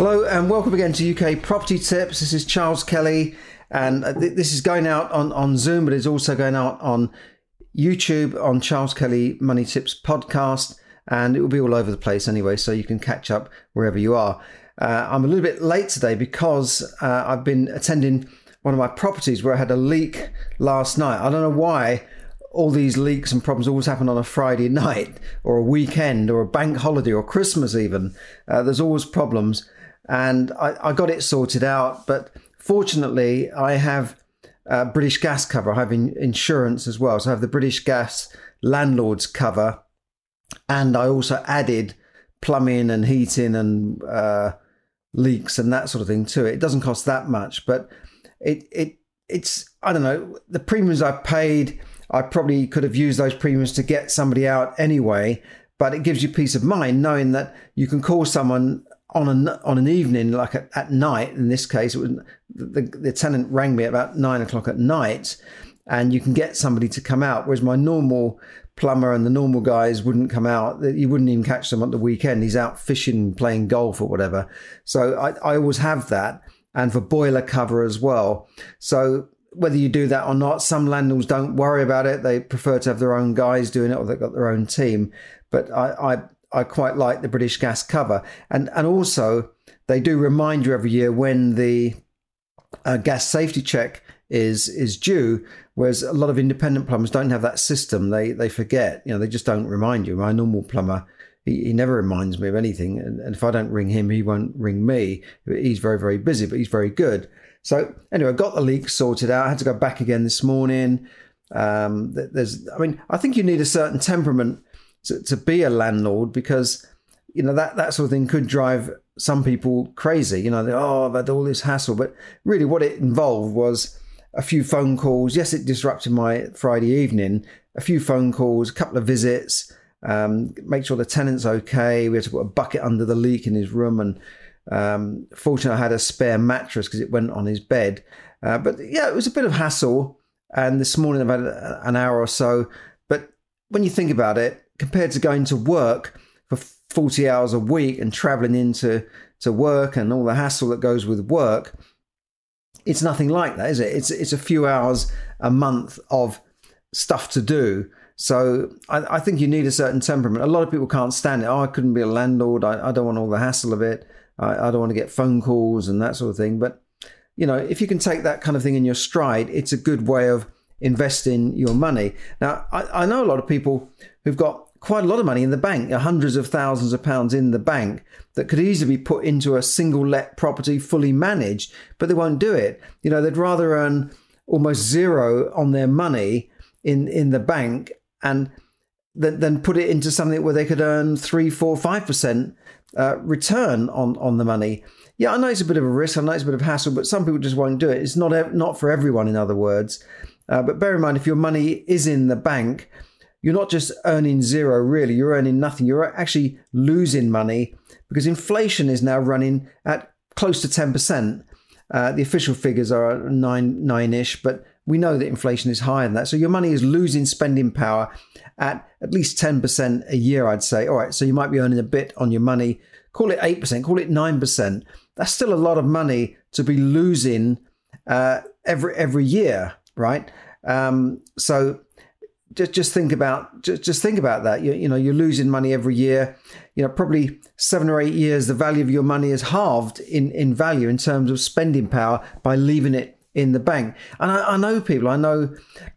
Hello and welcome again to UK Property Tips. This is Charles Kelly, and uh, this is going out on, on Zoom, but it's also going out on YouTube on Charles Kelly Money Tips podcast, and it will be all over the place anyway, so you can catch up wherever you are. Uh, I'm a little bit late today because uh, I've been attending one of my properties where I had a leak last night. I don't know why all these leaks and problems always happen on a Friday night or a weekend or a bank holiday or Christmas even. Uh, there's always problems and I, I got it sorted out. But fortunately, I have uh, British gas cover. I have in, insurance as well, so I have the British gas landlords cover, and I also added plumbing and heating and uh, leaks and that sort of thing to it. It doesn't cost that much, but it it it's I don't know the premiums I paid. I probably could have used those premiums to get somebody out anyway, but it gives you peace of mind knowing that you can call someone on an on an evening, like at, at night. In this case, it was the, the tenant rang me about nine o'clock at night, and you can get somebody to come out. Whereas my normal plumber and the normal guys wouldn't come out. You wouldn't even catch them on the weekend. He's out fishing, playing golf or whatever. So I, I always have that, and for boiler cover as well. So whether you do that or not, some landlords don't worry about it. They prefer to have their own guys doing it, or they've got their own team. But I, I I quite like the British Gas cover, and and also they do remind you every year when the uh, gas safety check is is due. Whereas a lot of independent plumbers don't have that system. They they forget. You know, they just don't remind you. My normal plumber. He, he never reminds me of anything, and, and if I don't ring him, he won't ring me. He's very, very busy, but he's very good. So anyway, I got the leak sorted out. I had to go back again this morning. Um, there's, I mean, I think you need a certain temperament to, to be a landlord because you know that that sort of thing could drive some people crazy. You know, oh, I've had all this hassle, but really, what it involved was a few phone calls. Yes, it disrupted my Friday evening. A few phone calls, a couple of visits, um, make sure the tenant's okay. We had to put a bucket under the leak in his room, and um, fortunately, I had a spare mattress because it went on his bed. Uh, but yeah, it was a bit of hassle. And this morning, I've had an hour or so. But when you think about it, compared to going to work for 40 hours a week and traveling into to work and all the hassle that goes with work, it's nothing like that, is it? It's it's a few hours a month of stuff to do. So I, I think you need a certain temperament. A lot of people can't stand it. Oh, I couldn't be a landlord. I, I don't want all the hassle of it. I, I don't want to get phone calls and that sort of thing. But you know, if you can take that kind of thing in your stride, it's a good way of investing your money. Now, I, I know a lot of people who've got quite a lot of money in the bank, hundreds of thousands of pounds in the bank that could easily be put into a single let property fully managed, but they won't do it. You know, they'd rather earn almost zero on their money in, in the bank and than put it into something where they could earn three, four, five percent uh, return on, on the money. Yeah, I know it's a bit of a risk. I know it's a bit of hassle, but some people just won't do it. It's not not for everyone, in other words. Uh, but bear in mind, if your money is in the bank, you're not just earning zero, really, you're earning nothing. You're actually losing money because inflation is now running at close to 10%. Uh, the official figures are nine nine ish, but we know that inflation is higher than that. So your money is losing spending power at at least 10% a year, I'd say. All right, so you might be earning a bit on your money. Call it 8%, call it 9%. That's still a lot of money to be losing uh, every every year, right? Um, so just just think about just, just think about that. You, you know, you're losing money every year. You know, probably seven or eight years, the value of your money is halved in in value in terms of spending power by leaving it in the bank. And I, I know people, I know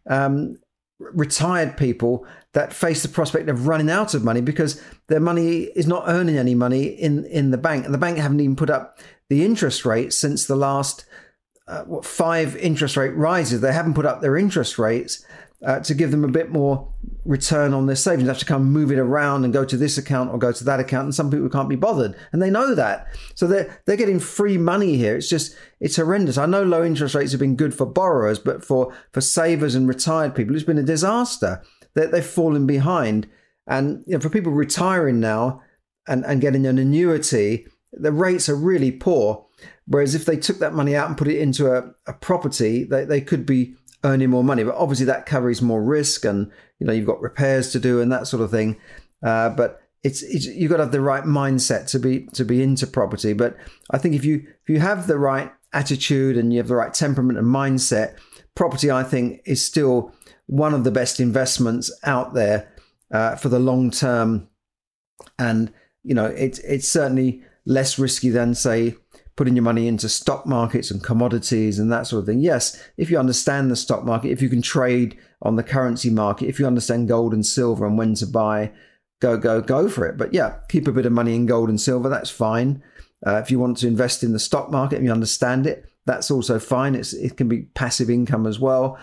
um, retired people that face the prospect of running out of money because their money is not earning any money in in the bank, and the bank haven't even put up the interest rate since the last uh, what five interest rate rises. They haven't put up their interest rates uh, to give them a bit more return on their savings. They have to come move it around and go to this account or go to that account. And some people can't be bothered, and they know that. So they're they're getting free money here. It's just it's horrendous. I know low interest rates have been good for borrowers, but for for savers and retired people, it's been a disaster. They, they've fallen behind, and you know, for people retiring now and and getting an annuity, the rates are really poor. Whereas if they took that money out and put it into a, a property, they, they could be earning more money. But obviously that carries more risk, and you know you've got repairs to do and that sort of thing. Uh, but it's, it's you've got to have the right mindset to be to be into property. But I think if you if you have the right attitude and you have the right temperament and mindset, property I think is still one of the best investments out there uh, for the long term. And you know it's it's certainly less risky than say putting your money into stock markets and commodities and that sort of thing. Yes, if you understand the stock market, if you can trade on the currency market, if you understand gold and silver and when to buy, go, go, go for it. But yeah, keep a bit of money in gold and silver, that's fine. Uh, if you want to invest in the stock market and you understand it, that's also fine. It's, it can be passive income as well.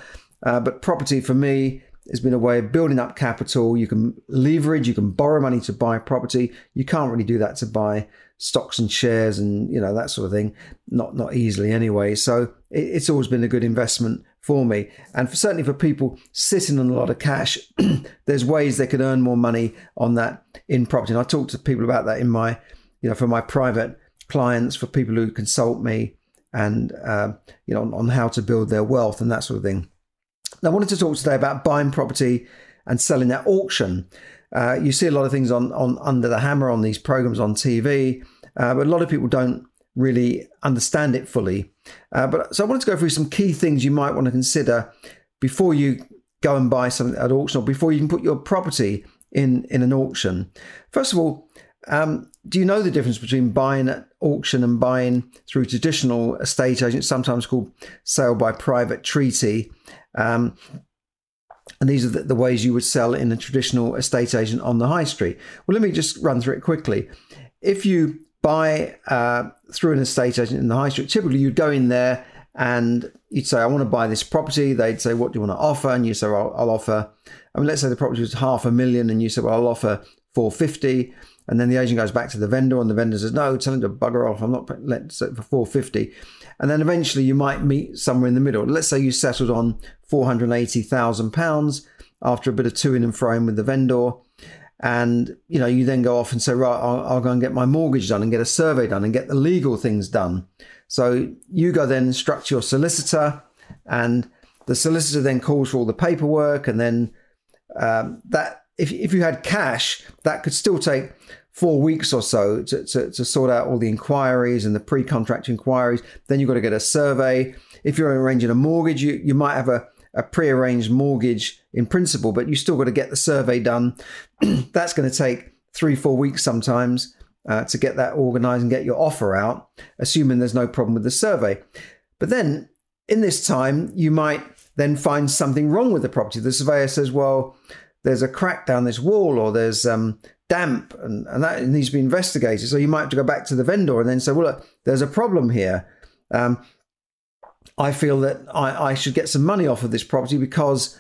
Uh, but property for me has been a way of building up capital. You can leverage, you can borrow money to buy property. You can't really do that to buy stocks and shares and you know that sort of thing. Not not easily anyway. So it, it's always been a good investment for me. And for, certainly for people sitting on a lot of cash there's ways they can earn more money on that in property. And i talk to people about that in my you know for my private clients for people who consult me and uh, you know on, on how to build their wealth and that sort of thing. Now, i wanted to talk today about buying property and selling at auction uh, you see a lot of things on, on under the hammer on these programs on TV, uh, but a lot of people don't really understand it fully. Uh, but so I wanted to go through some key things you might want to consider before you go and buy something at auction or before you can put your property in in an auction. First of all, um, do you know the difference between buying at auction and buying through traditional estate agents, sometimes called sale by private treaty? Um, and these are the, the ways you would sell in a traditional estate agent on the high street. Well, let me just run through it quickly. If you buy uh, through an estate agent in the high street, typically you'd go in there and you'd say, I want to buy this property. They'd say, What do you want to offer? And you say, well, I'll offer, I mean, let's say the property was half a million, and you say, Well, I'll offer 450. And then the agent goes back to the vendor, and the vendor says, No, tell him to bugger off. I'm not let's for 450. And then eventually you might meet somewhere in the middle. Let's say you settled on £480,000 after a bit of to and fro with the vendor. And, you know, you then go off and say, right, I'll, I'll, go and get my mortgage done and get a survey done and get the legal things done. So you go then instruct your solicitor and the solicitor then calls for all the paperwork. And then um, that, if, if you had cash, that could still take four weeks or so to, to, to sort out all the inquiries and the pre-contract inquiries. Then you've got to get a survey. If you're arranging a mortgage, you, you might have a, a pre-arranged mortgage in principle, but you still got to get the survey done. That's going to take three, four weeks sometimes uh, to get that organized and get your offer out, assuming there's no problem with the survey. But then in this time, you might then find something wrong with the property. The surveyor says, well, there's a crack down this wall or there's um, damp and, and that needs to be investigated. So you might have to go back to the vendor and then say, well, look, there's a problem here. Um, I feel that I, I, should get some money off of this property because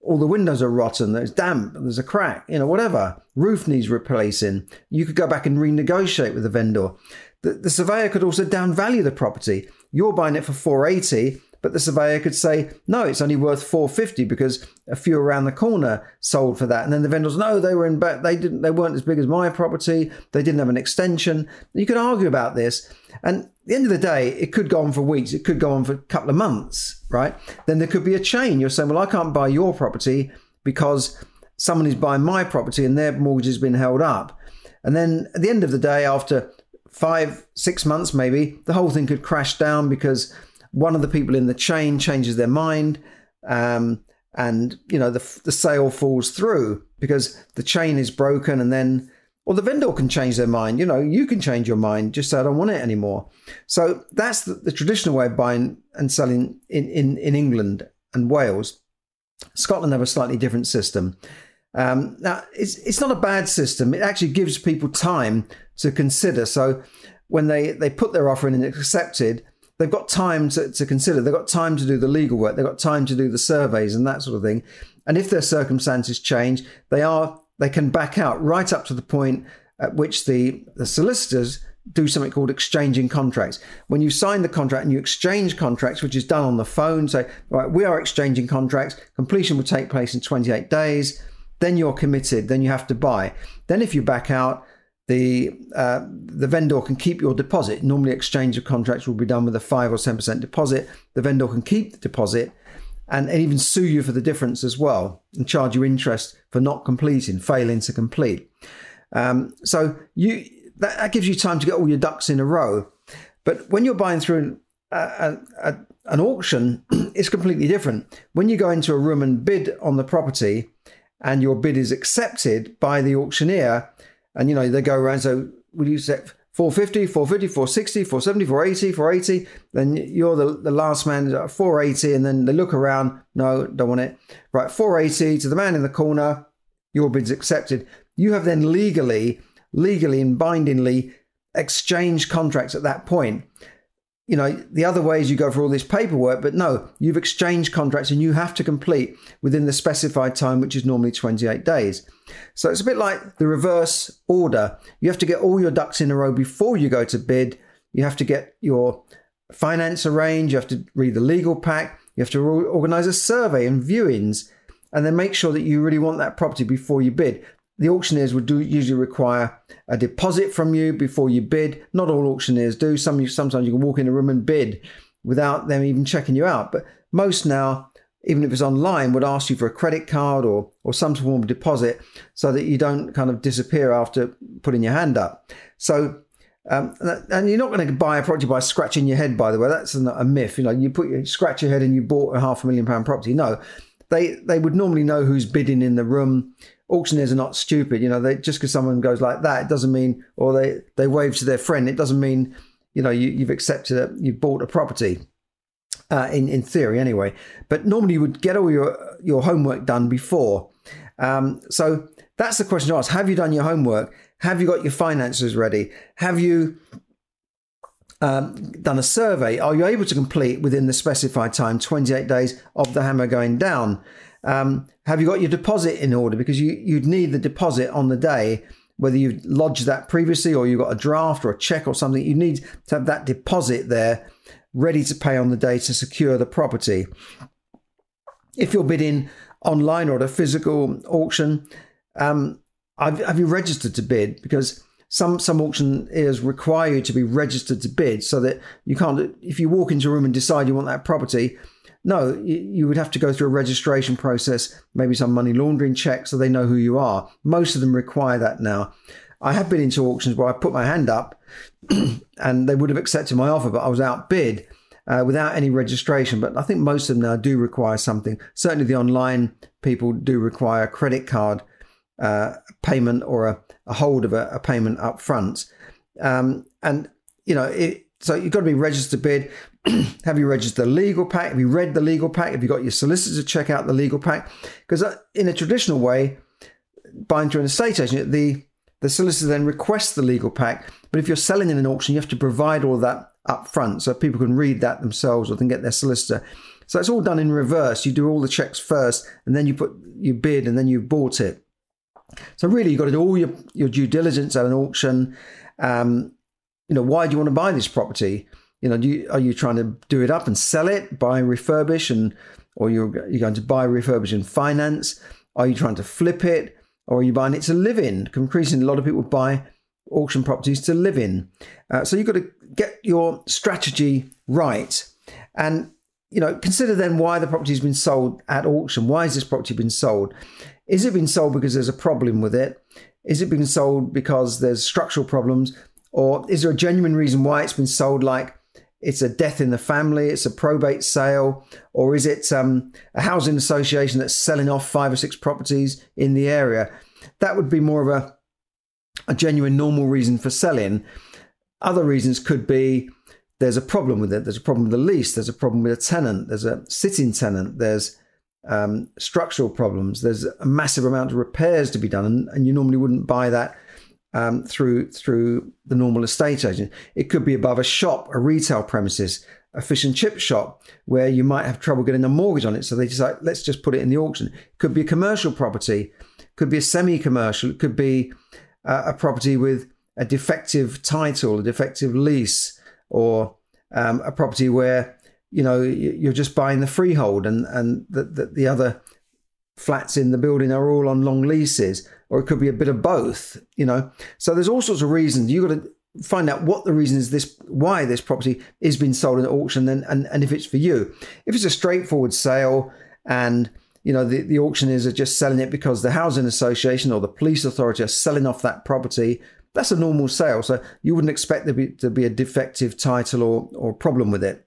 all the windows are rotten, there's damp, there's a crack, you know, whatever. Roof needs replacing. You could go back and renegotiate with the vendor. The, the surveyor could also downvalue the property. You're buying it for 480 but the surveyor could say, no, it's only worth 450 because a few around the corner sold for that. And then the vendors, no, they were in back, they didn't, they weren't as big as my property. They didn't have an extension. You could argue about this. And the end of the day, it could go on for weeks. It could go on for a couple of months, right? Then there could be a chain. You're saying, well, I can't buy your property because someone is buying my property and their mortgage has been held up. And then at the end of the day, after five, six months maybe, the whole thing could crash down because one of the people in the chain changes their mind, um, and you know the the sale falls through because the chain is broken, and then or the vendor can change their mind. You know, you can change your mind, just say I don't want it anymore. So that's the, the traditional way of buying and selling in, in, in England and Wales. Scotland have a slightly different system. Um, now, it's, it's not a bad system. It actually gives people time to consider. So when they, they put their offer in and it's accepted, they've got time to, to consider. They've got time to do the legal work. They've got time to do the surveys and that sort of thing. And if their circumstances change, they are they can back out right up to the point at which the, the solicitors do something called exchanging contracts. When you sign the contract and you exchange contracts, which is done on the phone, say, right, we are exchanging contracts, completion will take place in 28 days, then you're committed, then you have to buy. Then if you back out, the uh, the vendor can keep your deposit. Normally, exchange of contracts will be done with a five or ten percent deposit. The vendor can keep the deposit and, even sue you for the difference as well, and charge you interest for not completing, failing to complete. Um, so you that, that, gives you time to get all your ducks in a row. But when you're buying through a, a, an auction, it's completely different. When you go into a room and bid on the property, and your bid is accepted by the auctioneer, and you know they go around. So will you set 450, 450, 460, 470, 480, 480? Then you're the, the last man uh, at 480, and then they look around. No, don't want it. Right, 480 to the man in the corner. Your bid's accepted. You have then legally, legally and bindingly exchanged contracts at that point you know, the other way is you go for all this paperwork, but no, you've exchanged contracts and you have to complete within the specified time, which is normally 28 days. So it's a bit like the reverse order. You have to get all your ducks in a row before you go to bid. You have to get your finance arranged. You have to read the legal pack. You have to organize a survey and viewings, and then make sure that you really want that property before you bid the auctioneers would do usually require a deposit from you before you bid. Not all auctioneers do. Some sometimes you can walk in a room and bid without them even checking you out. But most now, even if it's online, would ask you for a credit card or or some form of deposit so that you don't kind of disappear after putting your hand up. So. Um, and you're not going to buy a property by scratching your head. By the way, that's a myth. You know, you put scratch your head and you bought a half a million pound property. No, they they would normally know who's bidding in the room auctioneers are not stupid. You know, they, just because someone goes like that, it doesn't mean, or they, they wave to their friend, it doesn't mean, you know, you, have accepted it, you've bought a property. Uh, in in theory, anyway, but normally you would get all your your homework done before. Um, so that's the question to ask: Have you done your homework? Have you got your finances ready? Have you um, done a survey? Are you able to complete within the specified time, 28 days of the hammer going down? Um, have you got your deposit in order? Because you, you'd need the deposit on the day, whether you've lodged that previously or you've got a draft or a check or something. You need to have that deposit there ready to pay on the day to secure the property. If you're bidding online or at a physical auction, um, have, have you registered to bid? Because some some auctioneers require you to be registered to bid so that you can't if you walk into a room and decide you want that property no, you would have to go through a registration process, maybe some money laundering check so they know who you are. Most of them require that now. I have been into auctions where I put my hand up and they would have accepted my offer, but I was outbid uh, without any registration. But I think most of them now do require something. Certainly, the online people do require a credit card uh, payment or a, a hold of a, a, payment up front. Um, and, you know, it, so you've got to be registered bid. have you registered the legal pack? Have you read the legal pack? Have you got your solicitor to check out the legal pack? Because uh, in a traditional way, buying through an estate agent, the the solicitor then requests the legal pack. But if you're selling in an auction, you have to provide all that up front so people can read that themselves or can get their solicitor. So it's all done in reverse. You do all the checks first, and then you put you bid, and then you bought it. So really, you've got to do all your, your due diligence at an auction. Um, you know, why do you want to buy this property? You know, you, are you trying to do it up and sell it, buy and refurbish, and or you're you're going to buy, refurbish, and finance? Are you trying to flip it, or are you buying it to live in? Increasingly, a lot of people buy auction properties to live in. Uh, so you've got to get your strategy right, and you know, consider then why the property has been sold at auction. Why has this property been sold? Is it been sold because there's a problem with it? Is it being sold because there's structural problems? Or is there a genuine reason why it's been sold, like it's a death in the family, it's a probate sale, or is it um, a housing association that's selling off five or six properties in the area? That would be more of a, a genuine, normal reason for selling. Other reasons could be there's a problem with it, there's a problem with the lease, there's a problem with a tenant, there's a sitting tenant, there's um, structural problems, there's a massive amount of repairs to be done, and, and you normally wouldn't buy that um, through through the normal estate agent. It could be above a shop, a retail premises. a fish and chip shop where you might have trouble getting a mortgage on it. So they decide, let's just put it in the auction. It could be a commercial property, could be a semi-commercial, it could be uh, a property with a defective title, a defective lease, or um, a property where you know you're just buying the freehold and and the, the, the other flats in the building are all on long leases, or it could be a bit of both. You know, so there's all sorts of reasons. You've got to find out what the reason is this why this property is being sold in auction and, and and if it's for you if it's a straightforward sale and you know the, the auctioneers are just selling it because the housing association or the police authority are selling off that property that's a normal sale so you wouldn't expect there be, to be a defective title or or problem with it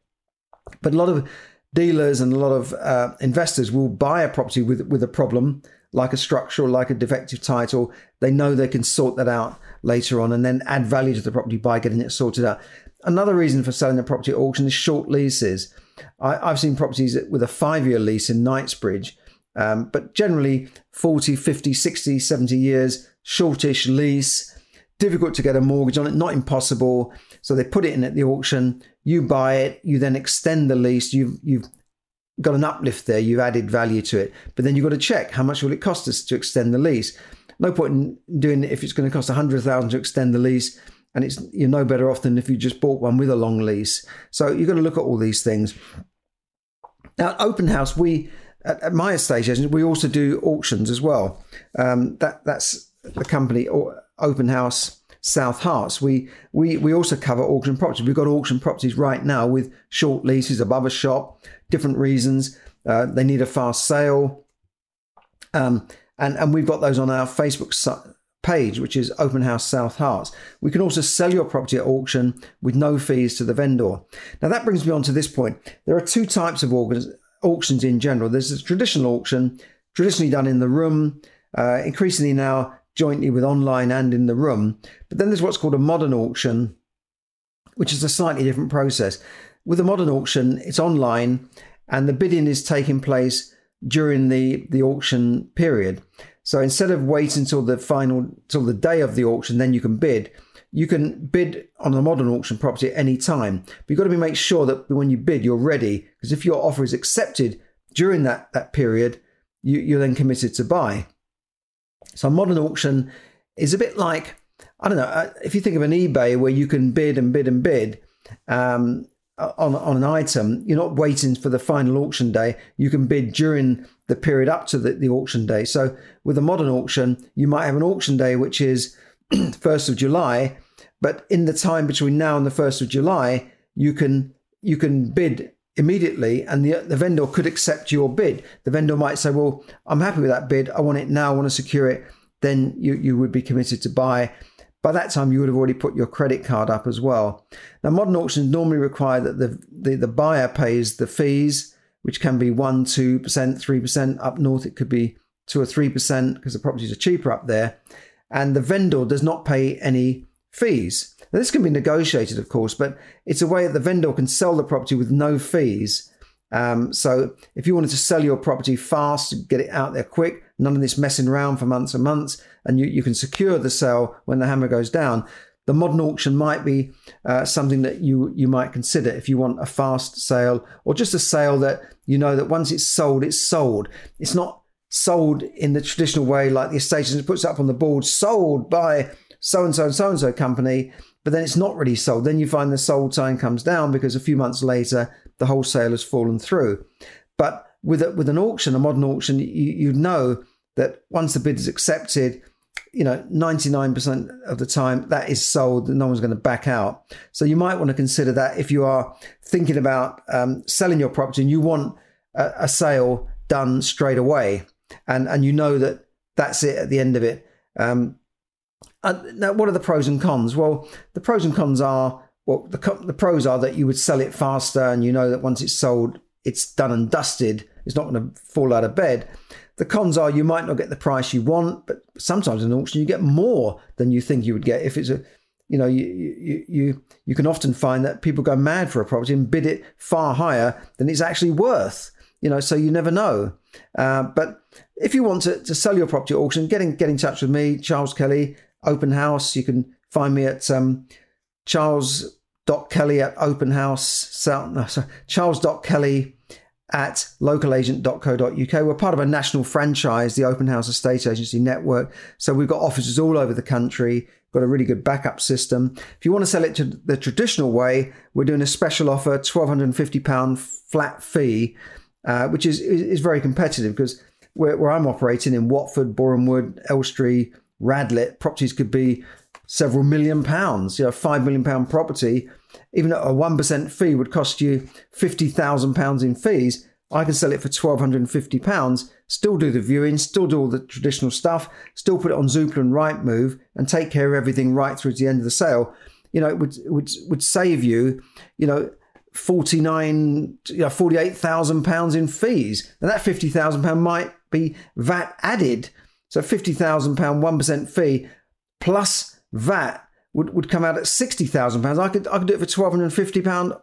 but a lot of dealers and a lot of uh, investors will buy a property with with a problem like a structure or like a defective title they know they can sort that out later on and then add value to the property by getting it sorted out. Another reason for selling a property at auction is short leases. I, have seen properties with a five year lease in Knightsbridge, um, but generally 40, 50, 60, 70 years, shortish lease, difficult to get a mortgage on it, not impossible. So they put it in at the auction, you buy it, you then extend the lease, you've, you've got an uplift there, you've added value to it. But then you've got to check how much will it cost us to extend the lease no point in doing it if it's going to cost a hundred thousand to extend the lease, and it's you're no better off than if you just bought one with a long lease. So you've got to look at all these things. Now, open house, we at, at my estate agent, we also do auctions as well. Um, that that's the company Open House South Herts. We we we also cover auction properties. We've got auction properties right now with short leases above a shop, different reasons. Uh, they need a fast sale. Um, and and we've got those on our Facebook page, which is Open House South Herts. We can also sell your property at auction with no fees to the vendor. Now that brings me on to this point. There are two types of auctions in general. There's a traditional auction, traditionally done in the room, uh, increasingly now jointly with online and in the room. But then there's what's called a modern auction, which is a slightly different process. With a modern auction, it's online and the bidding is taking place during the, the auction period. So instead of waiting until the final, till the day of the auction, then you can bid. You can bid on a modern auction property at any time. But you've got to be make sure that when you bid, you're ready. Because if your offer is accepted during that, that period, you, you're then committed to buy. So a modern auction is a bit like, I don't know, uh, if you think of an eBay where you can bid and bid and bid, um, Uh, on, on an item, you're not waiting for the final auction day. You can bid during the period up to the, the auction day. So with a modern auction, you might have an auction day which is 1st of July, but in the time between now and the 1st of July, you can you can bid immediately and the, the vendor could accept your bid. The vendor might say, well, I'm happy with that bid. I want it now. I want to secure it. Then you, you would be committed to buy by that time, you would have already put your credit card up as well. Now, modern auctions normally require that the, the, the buyer pays the fees, which can be 1%, 2%, 3%. Up north, it could be 2 or 3% because the properties are cheaper up there. And the vendor does not pay any fees. Now, this can be negotiated, of course, but it's a way that the vendor can sell the property with no fees. Um, so if you wanted to sell your property fast, get it out there quick, none of this messing around for months and months, and you, you can secure the sale when the hammer goes down. The modern auction might be uh, something that you you might consider if you want a fast sale or just a sale that you know that once it's sold, it's sold. It's not sold in the traditional way like the estate agent puts up on the board, sold by so and so and so and so company, but then it's not really sold. Then you find the sold sign comes down because a few months later the wholesale has fallen through. But with a, with an auction, a modern auction, you, you know that once the bid is accepted, you know, 99% of the time that is sold and no one's going to back out. So you might want to consider that if you are thinking about um, selling your property and you want a, a, sale done straight away and, and you know that that's it at the end of it. Um, now, what are the pros and cons? Well, the pros and cons are well, the, the pros are that you would sell it faster and you know that once it's sold, it's done and dusted. It's not going to fall out of bed. The cons are you might not get the price you want, but sometimes in an auction you get more than you think you would get. If it's a, you know, you you you you can often find that people go mad for a property and bid it far higher than it's actually worth. You know, so you never know. Uh, but if you want to, to sell your property auction, get in, get in touch with me, Charles Kelly, Open House. You can find me at um, Charles Kelly at open house, no, sorry, Kelly at localagent.co.uk. We're part of a national franchise, the Open House Estate Agency Network. So we've got offices all over the country, got a really good backup system. If you want to sell it to the traditional way, we're doing a special offer, £1,250 flat fee, uh, which is, is very competitive because where, where I'm operating in Watford, Borehamwood, Elstree, Radlett, properties could be several million pounds, you know, five million pound property even a 1% fee would cost you £50,000 in fees, I can sell it for £1,250, still do the viewing, still do all the traditional stuff, still put it on Zoopla and Rightmove and take care of everything right through to the end of the sale. You know, it would, would, would save you, you know, 49, you know, 48,000 pounds in fees. And that 50,000 pound might be VAT added. So 50,000 pound 1% fee plus VAT would, would come out at sixty thousand pounds. I could I could do it for twelve hundred and fifty pound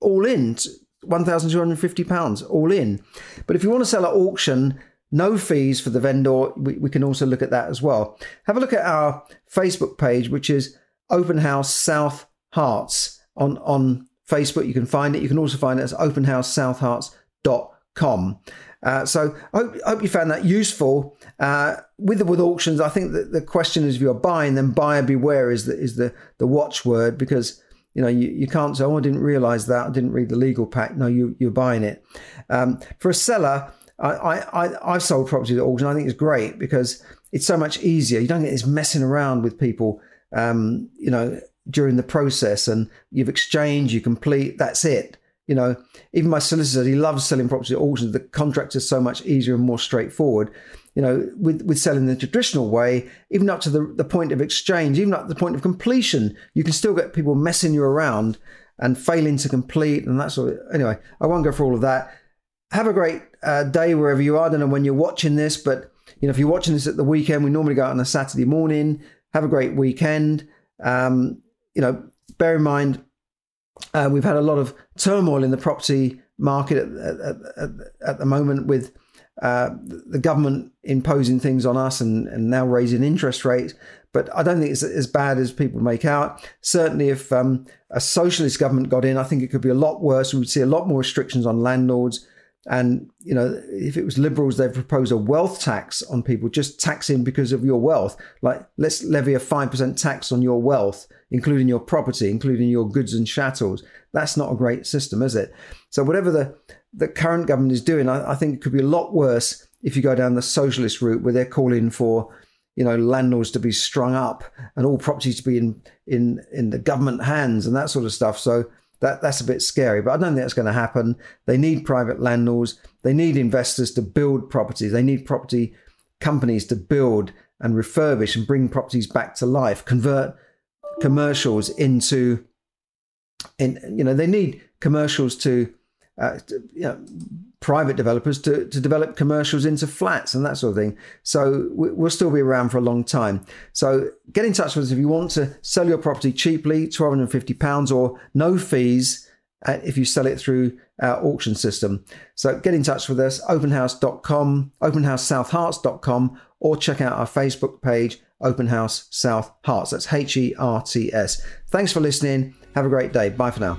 all in, one thousand two hundred and fifty pounds all in. But if you want to sell at auction, no fees for the vendor. We, we can also look at that as well. Have a look at our Facebook page, which is Open House South Herts on on Facebook. You can find it. You can also find it as openhousesouthherts.com. Uh, so I hope, I hope, you found that useful. Uh, with with auctions, I think that the question is if you're buying, then buyer beware is the is the the watchword because you know you, you can't say oh I didn't realize that I didn't read the legal pack. No, you you're buying it. Um, for a seller, I, I I've sold properties at auction. I think it's great because it's so much easier. You don't get this messing around with people. Um, you know during the process, and you've exchanged, you complete. That's it. You know, even my solicitor, he loves selling property at auction. The contract is so much easier and more straightforward. You know, with, with selling the traditional way, even up to the, the point of exchange, even up to the point of completion, you can still get people messing you around and failing to complete and that sort of. Anyway, I won't go for all of that. Have a great uh, day wherever you are. I don't know when you're watching this, but you know, if you're watching this at the weekend, we normally go out on a Saturday morning. Have a great weekend. Um, you know, bear in mind uh, we've had a lot of turmoil in the property market at, at, at, at the moment with uh, the government imposing things on us and, and, now raising interest rates. But I don't think it's as bad as people make out. Certainly, if um, a socialist government got in, I think it could be a lot worse. We would see a lot more restrictions on landlords. And, you know, if it was liberals, they'd propose a wealth tax on people, just taxing because of your wealth. Like, let's levy a 5% tax on your wealth, including your property, including your goods and chattels. That's not a great system, is it? So, whatever the, the current government is doing, I, I think it could be a lot worse if you go down the socialist route where they're calling for, you know, landlords to be strung up and all properties to be in, in, in the government hands and that sort of stuff. So, that that's a bit scary, but I don't think that's going to happen. They need private landlords. They need investors to build properties. They need property companies to build and refurbish and bring properties back to life, convert commercials into in you know they need commercials to, uh, you know, private developers to, to develop commercials into flats and that sort of thing. So we'll still be around for a long time. So get in touch with us if you want to sell your property cheaply, £1,250 or no fees uh, if you sell it through our auction system. So get in touch with us, openhouse.com, openhousesouthherts.com, or check out our Facebook page, Open House South Herts. That's H E R T S. Thanks for listening. Have a great day. Bye for now.